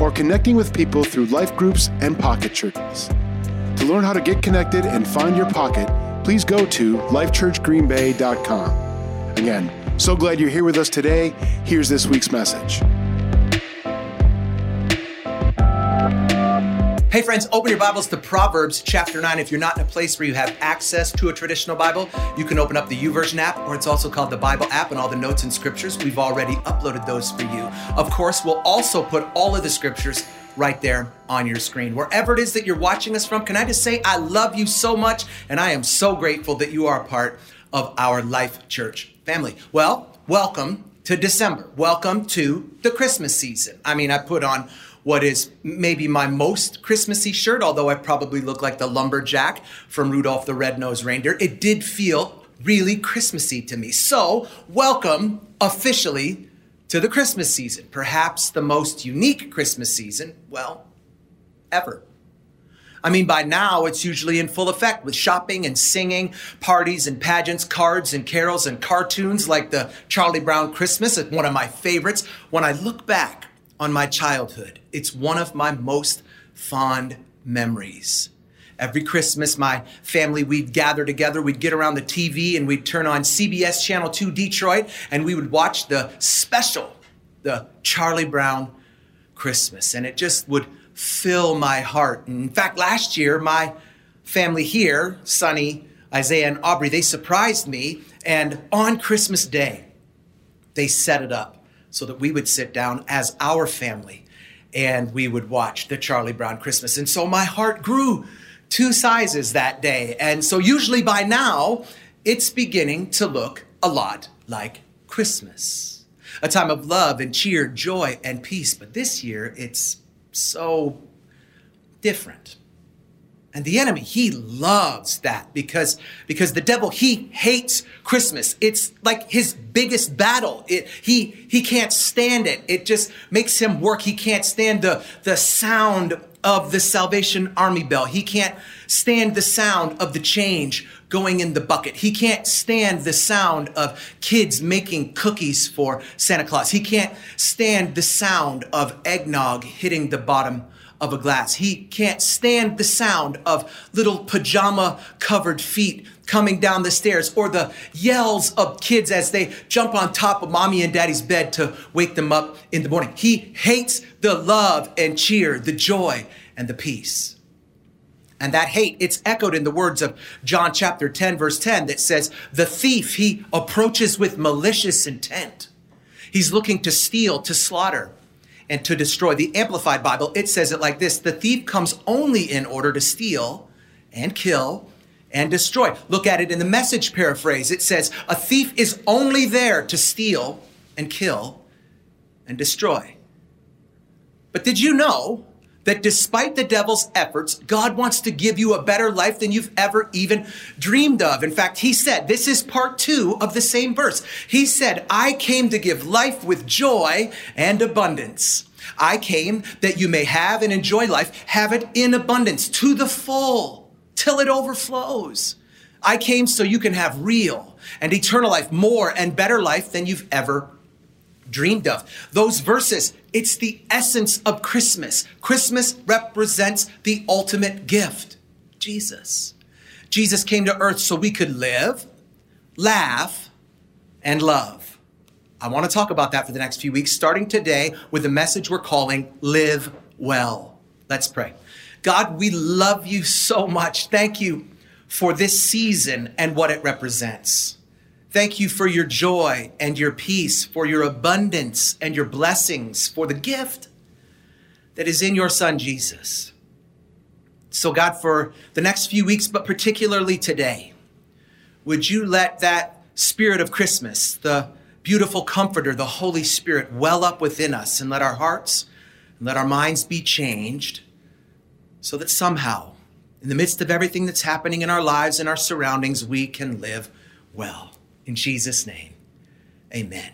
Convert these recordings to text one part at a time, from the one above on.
or connecting with people through life groups and pocket churches. To learn how to get connected and find your pocket, please go to lifechurchgreenbay.com. Again, so glad you're here with us today. Here's this week's message. Hey, friends, open your Bibles to Proverbs chapter 9. If you're not in a place where you have access to a traditional Bible, you can open up the YouVersion app, or it's also called the Bible app, and all the notes and scriptures. We've already uploaded those for you. Of course, we'll also put all of the scriptures right there on your screen. Wherever it is that you're watching us from, can I just say, I love you so much, and I am so grateful that you are a part of our Life Church family. Well, welcome to December. Welcome to the Christmas season. I mean, I put on what is maybe my most Christmassy shirt, although I probably look like the lumberjack from Rudolph the Red-Nosed Reindeer. It did feel really Christmassy to me. So, welcome officially to the Christmas season, perhaps the most unique Christmas season, well, ever. I mean, by now it's usually in full effect with shopping and singing, parties and pageants, cards and carols and cartoons like the Charlie Brown Christmas, one of my favorites. When I look back on my childhood. It's one of my most fond memories. Every Christmas, my family, we'd gather together, we'd get around the TV and we'd turn on CBS Channel 2 Detroit and we would watch the special, the Charlie Brown Christmas. And it just would fill my heart. in fact, last year, my family here, Sonny, Isaiah, and Aubrey, they surprised me. And on Christmas Day, they set it up so that we would sit down as our family and we would watch the Charlie Brown Christmas. And so my heart grew two sizes that day. And so usually by now, it's beginning to look a lot like Christmas. A time of love and cheer, joy and peace. But this year, it's so different. And the enemy, he loves that because, because the devil, he hates Christmas. It's like his biggest battle. It, he, he can't stand it. It just makes him work. He can't stand the, the sound of the Salvation Army bell. He can't stand the sound of the change going in the bucket. He can't stand the sound of kids making cookies for Santa Claus. He can't stand the sound of eggnog hitting the bottom of a glass. He can't stand the sound of little pajama covered feet coming down the stairs or the yells of kids as they jump on top of mommy and daddy's bed to wake them up in the morning. He hates the love and cheer, the joy and the peace. And that hate, it's echoed in the words of John chapter 10, verse 10, that says, The thief, he approaches with malicious intent. He's looking to steal, to slaughter, and to destroy. The Amplified Bible, it says it like this The thief comes only in order to steal and kill and destroy. Look at it in the message paraphrase. It says, A thief is only there to steal and kill and destroy. But did you know that despite the devil's efforts, God wants to give you a better life than you've ever even dreamed of. In fact, he said, this is part two of the same verse. He said, I came to give life with joy and abundance. I came that you may have and enjoy life, have it in abundance to the full till it overflows. I came so you can have real and eternal life, more and better life than you've ever dreamed of. Those verses, it's the essence of Christmas. Christmas represents the ultimate gift Jesus. Jesus came to earth so we could live, laugh, and love. I want to talk about that for the next few weeks, starting today with a message we're calling Live Well. Let's pray. God, we love you so much. Thank you for this season and what it represents. Thank you for your joy and your peace, for your abundance and your blessings, for the gift that is in your Son, Jesus. So, God, for the next few weeks, but particularly today, would you let that spirit of Christmas, the beautiful comforter, the Holy Spirit, well up within us and let our hearts and let our minds be changed so that somehow, in the midst of everything that's happening in our lives and our surroundings, we can live well. In Jesus' name, amen.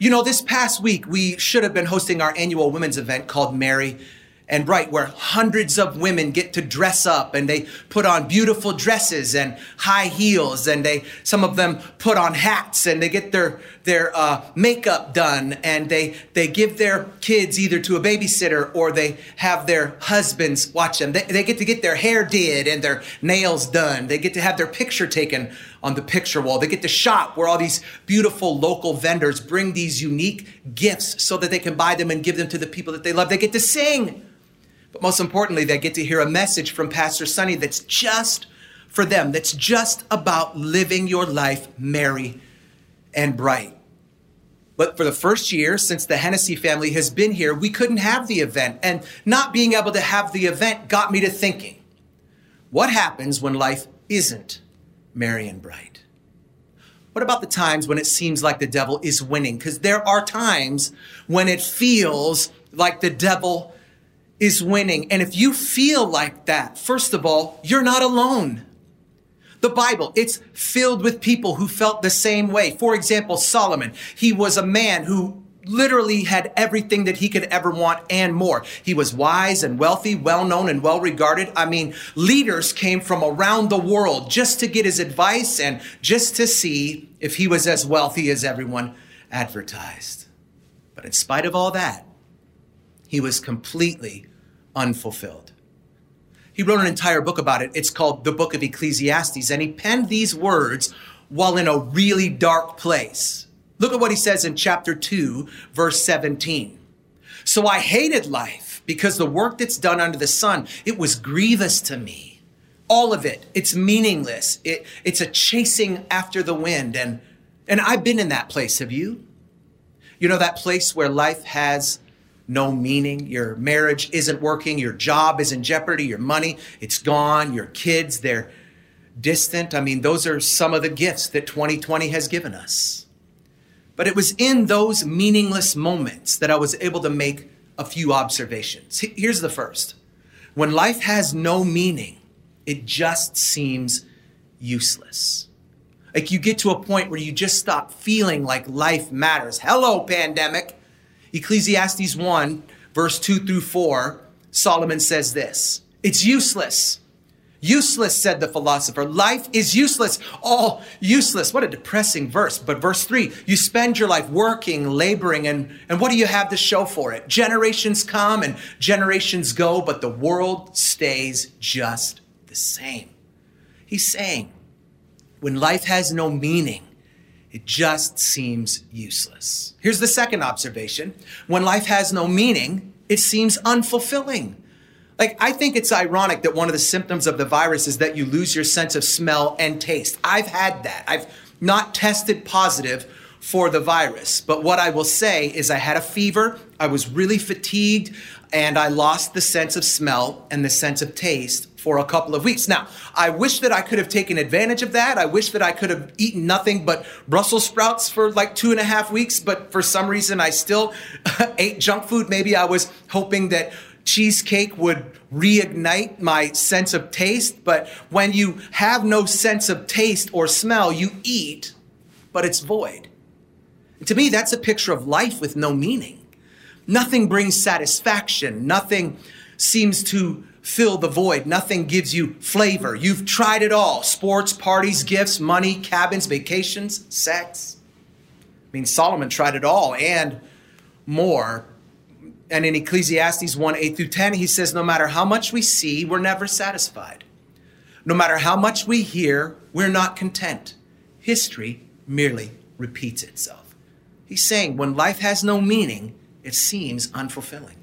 You know, this past week, we should have been hosting our annual women's event called Merry and Bright, where hundreds of women get to dress up and they put on beautiful dresses and high heels, and they some of them put on hats and they get their their uh, makeup done, and they they give their kids either to a babysitter or they have their husbands watch them. They, they get to get their hair did and their nails done. They get to have their picture taken on the picture wall. They get to shop where all these beautiful local vendors bring these unique gifts so that they can buy them and give them to the people that they love. They get to sing. But most importantly, they get to hear a message from Pastor Sonny that's just for them, that's just about living your life merry and bright. But for the first year since the Hennessy family has been here, we couldn't have the event. And not being able to have the event got me to thinking what happens when life isn't and bright? What about the times when it seems like the devil is winning? Because there are times when it feels like the devil is winning. And if you feel like that, first of all, you're not alone. The Bible, it's filled with people who felt the same way. For example, Solomon, he was a man who literally had everything that he could ever want and more. He was wise and wealthy, well known and well regarded. I mean, leaders came from around the world just to get his advice and just to see if he was as wealthy as everyone advertised. But in spite of all that, he was completely unfulfilled. He wrote an entire book about it. It's called the Book of Ecclesiastes, and he penned these words while in a really dark place. Look at what he says in chapter 2, verse 17. So I hated life because the work that's done under the sun, it was grievous to me. All of it, it's meaningless. It, it's a chasing after the wind. And, and I've been in that place. Have you? You know, that place where life has no meaning. Your marriage isn't working. Your job is in jeopardy. Your money, it's gone. Your kids, they're distant. I mean, those are some of the gifts that 2020 has given us. But it was in those meaningless moments that I was able to make a few observations. Here's the first when life has no meaning, it just seems useless. Like you get to a point where you just stop feeling like life matters. Hello, pandemic. Ecclesiastes 1, verse 2 through 4, Solomon says this It's useless. Useless, said the philosopher. Life is useless, all useless. What a depressing verse. But verse 3 you spend your life working, laboring, and, and what do you have to show for it? Generations come and generations go, but the world stays just the same. He's saying, when life has no meaning, it just seems useless. Here's the second observation when life has no meaning, it seems unfulfilling. Like, I think it's ironic that one of the symptoms of the virus is that you lose your sense of smell and taste. I've had that. I've not tested positive for the virus. But what I will say is, I had a fever, I was really fatigued, and I lost the sense of smell and the sense of taste for a couple of weeks. Now, I wish that I could have taken advantage of that. I wish that I could have eaten nothing but Brussels sprouts for like two and a half weeks, but for some reason I still ate junk food. Maybe I was hoping that cheesecake would reignite my sense of taste. But when you have no sense of taste or smell, you eat, but it's void. And to me, that's a picture of life with no meaning. Nothing brings satisfaction. Nothing seems to fill the void. Nothing gives you flavor. You've tried it all sports, parties, gifts, money, cabins, vacations, sex. I mean, Solomon tried it all and more. And in Ecclesiastes 1 8 through 10, he says, No matter how much we see, we're never satisfied. No matter how much we hear, we're not content. History merely repeats itself. He's saying when life has no meaning, it seems unfulfilling.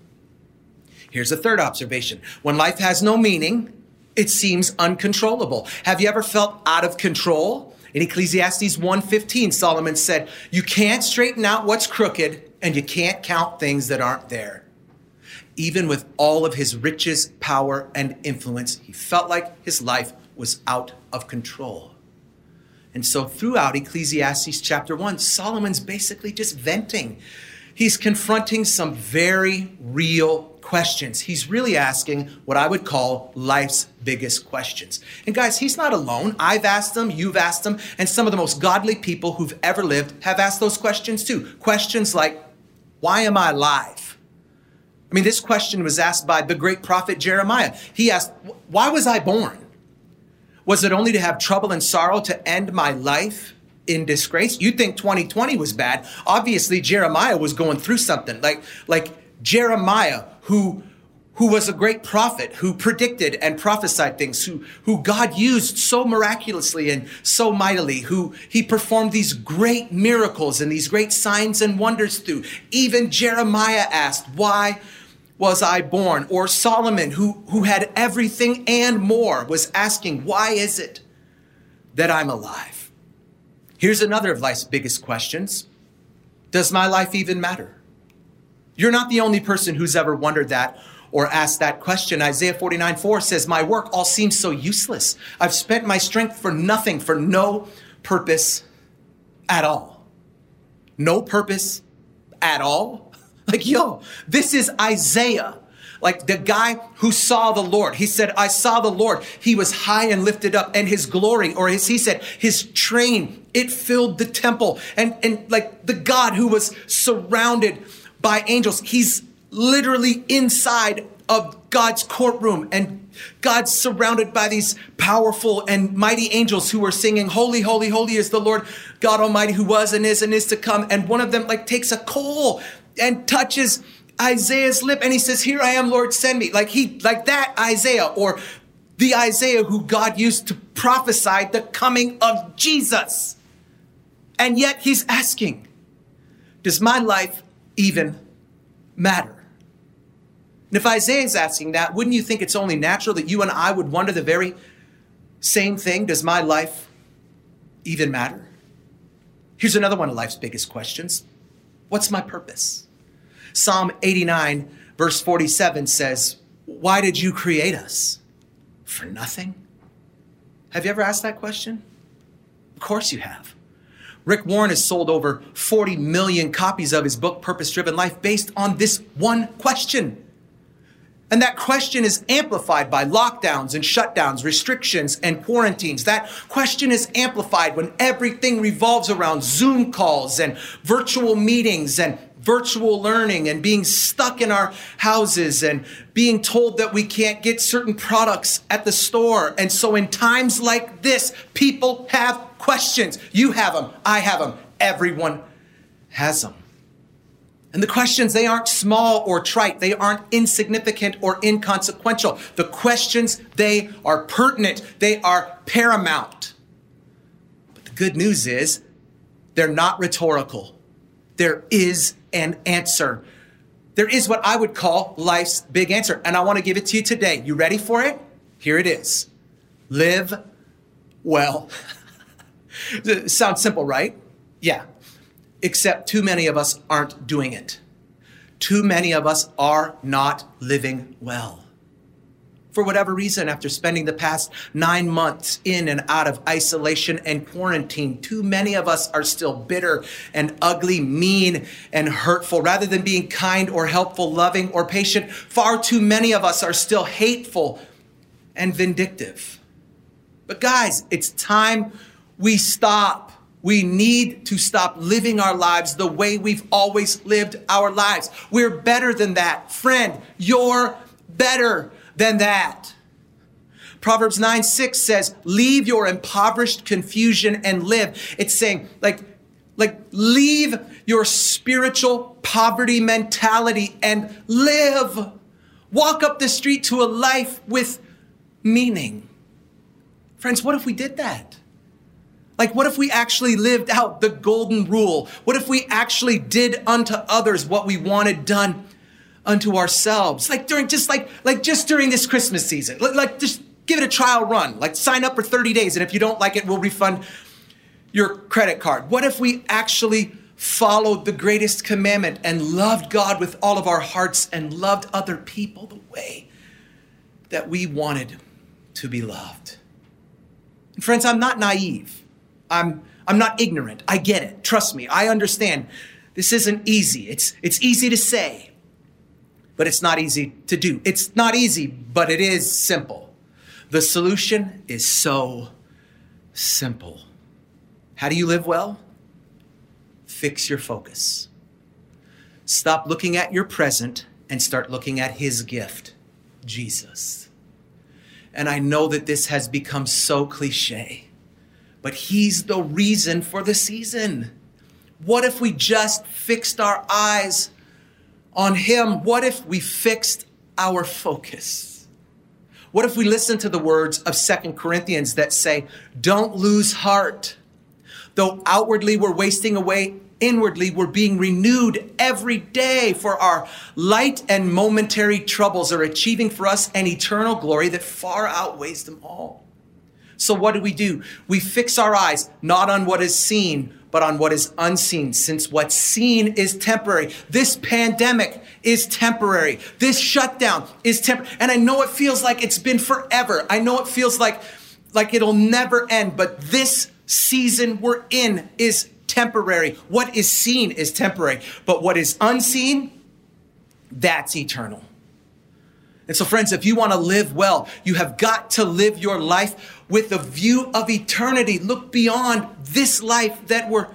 Here's a third observation. When life has no meaning, it seems uncontrollable. Have you ever felt out of control? In Ecclesiastes 1:15, Solomon said, "You can't straighten out what's crooked and you can't count things that aren't there." Even with all of his riches, power, and influence, he felt like his life was out of control. And so throughout Ecclesiastes chapter 1, Solomon's basically just venting. He's confronting some very real questions. He's really asking what I would call life's biggest questions. And guys, he's not alone. I've asked them, you've asked them, and some of the most godly people who've ever lived have asked those questions too. Questions like, why am I alive? I mean, this question was asked by the great prophet Jeremiah. He asked, why was I born? Was it only to have trouble and sorrow to end my life? in disgrace. You think 2020 was bad. Obviously, Jeremiah was going through something. Like, like Jeremiah, who who was a great prophet, who predicted and prophesied things, who, who God used so miraculously and so mightily, who he performed these great miracles and these great signs and wonders through. Even Jeremiah asked, Why was I born? Or Solomon, who, who had everything and more, was asking, Why is it that I'm alive? Here's another of life's biggest questions Does my life even matter? You're not the only person who's ever wondered that or ask that question. Isaiah 49 4 says, My work all seems so useless. I've spent my strength for nothing, for no purpose at all. No purpose at all? Like, yo, this is Isaiah. Like the guy who saw the Lord. He said, I saw the Lord. He was high and lifted up, and his glory, or as he said, his train, it filled the temple. And, and like the God who was surrounded by angels. He's literally inside of God's courtroom and God's surrounded by these powerful and mighty angels who are singing, Holy, holy, holy is the Lord God Almighty who was and is and is to come. And one of them like takes a coal and touches Isaiah's lip and he says, Here I am, Lord, send me. Like he, like that Isaiah or the Isaiah who God used to prophesy the coming of Jesus. And yet he's asking, Does my life even matter? And if Isaiah is asking that, wouldn't you think it's only natural that you and I would wonder the very same thing? Does my life even matter? Here's another one of life's biggest questions What's my purpose? Psalm 89, verse 47 says, Why did you create us? For nothing? Have you ever asked that question? Of course you have. Rick Warren has sold over 40 million copies of his book, Purpose Driven Life, based on this one question. And that question is amplified by lockdowns and shutdowns, restrictions and quarantines. That question is amplified when everything revolves around Zoom calls and virtual meetings and virtual learning and being stuck in our houses and being told that we can't get certain products at the store. And so, in times like this, people have questions. You have them, I have them, everyone has them. And the questions, they aren't small or trite. They aren't insignificant or inconsequential. The questions, they are pertinent. They are paramount. But the good news is, they're not rhetorical. There is an answer. There is what I would call life's big answer. And I want to give it to you today. You ready for it? Here it is Live well. Sounds simple, right? Yeah. Except too many of us aren't doing it. Too many of us are not living well for whatever reason, after spending the past nine months in and out of isolation and quarantine, too many of us are still bitter and ugly, mean and hurtful. Rather than being kind or helpful, loving or patient, far too many of us are still hateful and vindictive. But guys, it's time we stop. We need to stop living our lives the way we've always lived our lives. We're better than that. Friend, you're better than that. Proverbs 9 6 says, Leave your impoverished confusion and live. It's saying, like, like leave your spiritual poverty mentality and live. Walk up the street to a life with meaning. Friends, what if we did that? Like, what if we actually lived out the golden rule? What if we actually did unto others what we wanted done unto ourselves. Like during just like like just during this Christmas season. Like, just give it a trial run. Like sign up for 30 days and if you don't like it, we'll refund your credit card. What if we actually followed the greatest commandment and loved God with all of our hearts and loved other people the way that we wanted to be loved? And friends, I'm not naive. I'm I'm not ignorant. I get it. Trust me. I understand. This isn't easy. It's it's easy to say. but it's not easy to do. It's not easy, but it is simple. The solution is so simple. How do you live well? Fix your focus. Stop looking at your present and start looking at his gift, Jesus. And I know that this has become so cliche, but he's the reason for the season. What if we just fixed our eyes on him? What if we fixed our focus? What if we listen to the words of Second Corinthians that say, Don't lose heart. Though outwardly we're wasting away, inwardly we're being renewed every day, for our light and momentary troubles are achieving for us an eternal glory that far outweighs them all. So, what do we do? We fix our eyes not on what is seen, but on what is unseen, since what's seen is temporary. This pandemic is temporary. This shutdown is temporary. And I know it feels like it's been forever. I know it feels like, like it'll never end, but this season we're in is temporary. What is seen is temporary, but what is unseen, that's eternal. And so, friends, if you want to live well, you have got to live your life with a view of eternity. Look beyond this life that we're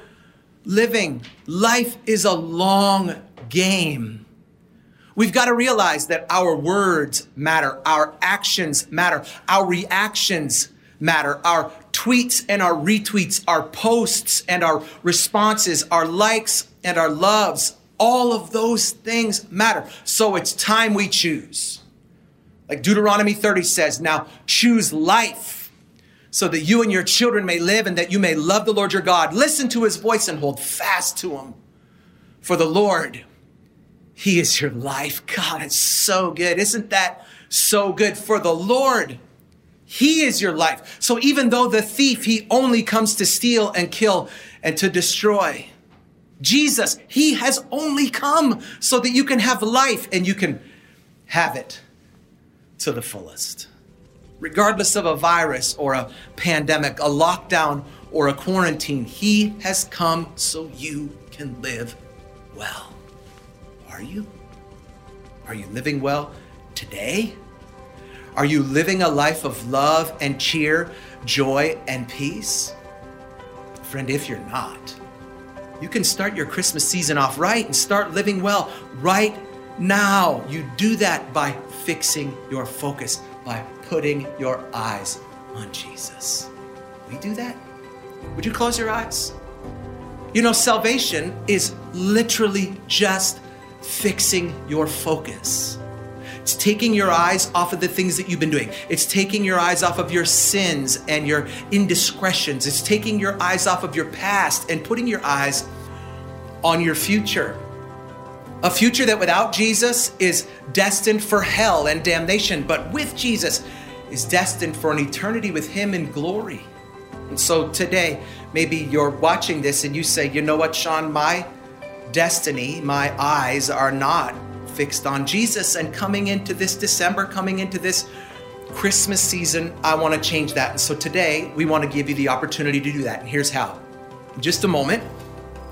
living. Life is a long game. We've got to realize that our words matter, our actions matter, our reactions matter, our tweets and our retweets, our posts and our responses, our likes and our loves, all of those things matter. So it's time we choose. Like Deuteronomy 30 says, now choose life so that you and your children may live and that you may love the Lord your God. Listen to his voice and hold fast to him. For the Lord, he is your life. God, it's so good. Isn't that so good? For the Lord, he is your life. So even though the thief, he only comes to steal and kill and to destroy, Jesus, he has only come so that you can have life and you can have it to the fullest. Regardless of a virus or a pandemic, a lockdown or a quarantine, He has come so you can live well. Are you? Are you living well today? Are you living a life of love and cheer, joy and peace? Friend, if you're not, you can start your Christmas season off right and start living well right now. You do that by fixing your focus, by putting your eyes on Jesus. We do that? Would you close your eyes? You know, salvation is literally just fixing your focus. It's taking your eyes off of the things that you've been doing. It's taking your eyes off of your sins and your indiscretions. It's taking your eyes off of your past and putting your eyes on your future. A future that without Jesus is destined for hell and damnation, but with Jesus is destined for an eternity with Him in glory. And so today, maybe you're watching this and you say, you know what, Sean, my destiny, my eyes are not fixed on Jesus. And coming into this December, coming into this Christmas season, I want to change that. And so today, we want to give you the opportunity to do that. And here's how. In just a moment,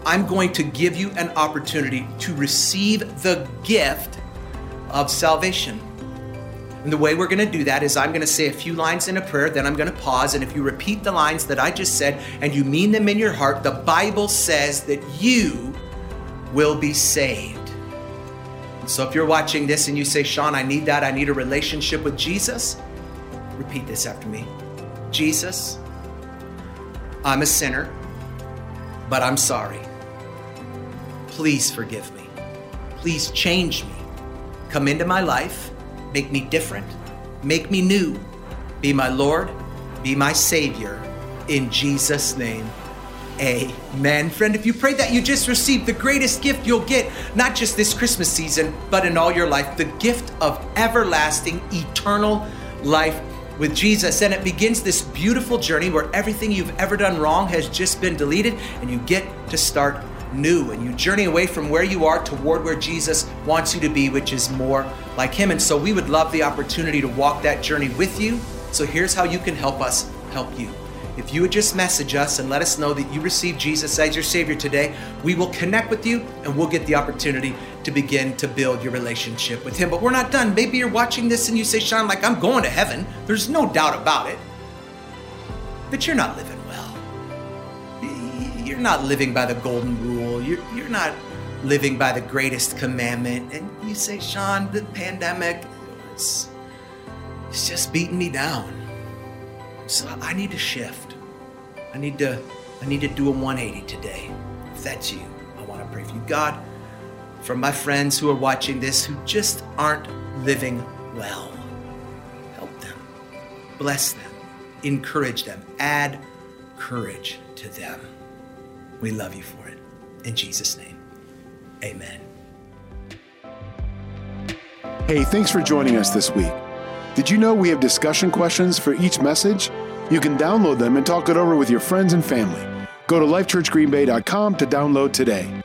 I'm going to give you an opportunity to receive the gift of salvation. And the way we're going to do that is I'm going to say a few lines in a prayer, then I'm going to pause. And if you repeat the lines that I just said and you mean them in your heart, the Bible says that you will be saved. So if you're watching this and you say, Sean, I need that, I need a relationship with Jesus, repeat this after me Jesus, I'm a sinner, but I'm sorry. Please forgive me. Please change me. Come into my life, make me different, make me new. Be my Lord, be my Savior. In Jesus' name, amen. Friend, if you prayed that, you just received the greatest gift you'll get, not just this Christmas season, but in all your life the gift of everlasting, eternal life with Jesus. And it begins this beautiful journey where everything you've ever done wrong has just been deleted and you get to start new and you journey away from where you are toward where Jesus wants you to be, which is more like Him. And so we would love the opportunity to walk that journey with you. So here's how you can help us help you. If you would just message us and let us know that you received Jesus as your Savior today, we will connect with you and we'll get the opportunity to begin to build your relationship with Him. But we're not done. Maybe you're watching this and you say, Sean, like, I'm going to heaven. There's no doubt about it. But you're not living not living by the golden rule. You're, you're not living by the greatest commandment. And you say, Sean, the pandemic, it's, it's just beating me down. So I need to shift. I need to I need to do a 180 today. If that's you, I want to pray for you. God, for my friends who are watching this who just aren't living well, help them. Bless them. Encourage them. Add courage to them. We love you for it. In Jesus' name. Amen. Hey, thanks for joining us this week. Did you know we have discussion questions for each message? You can download them and talk it over with your friends and family. Go to lifechurchgreenbay.com to download today.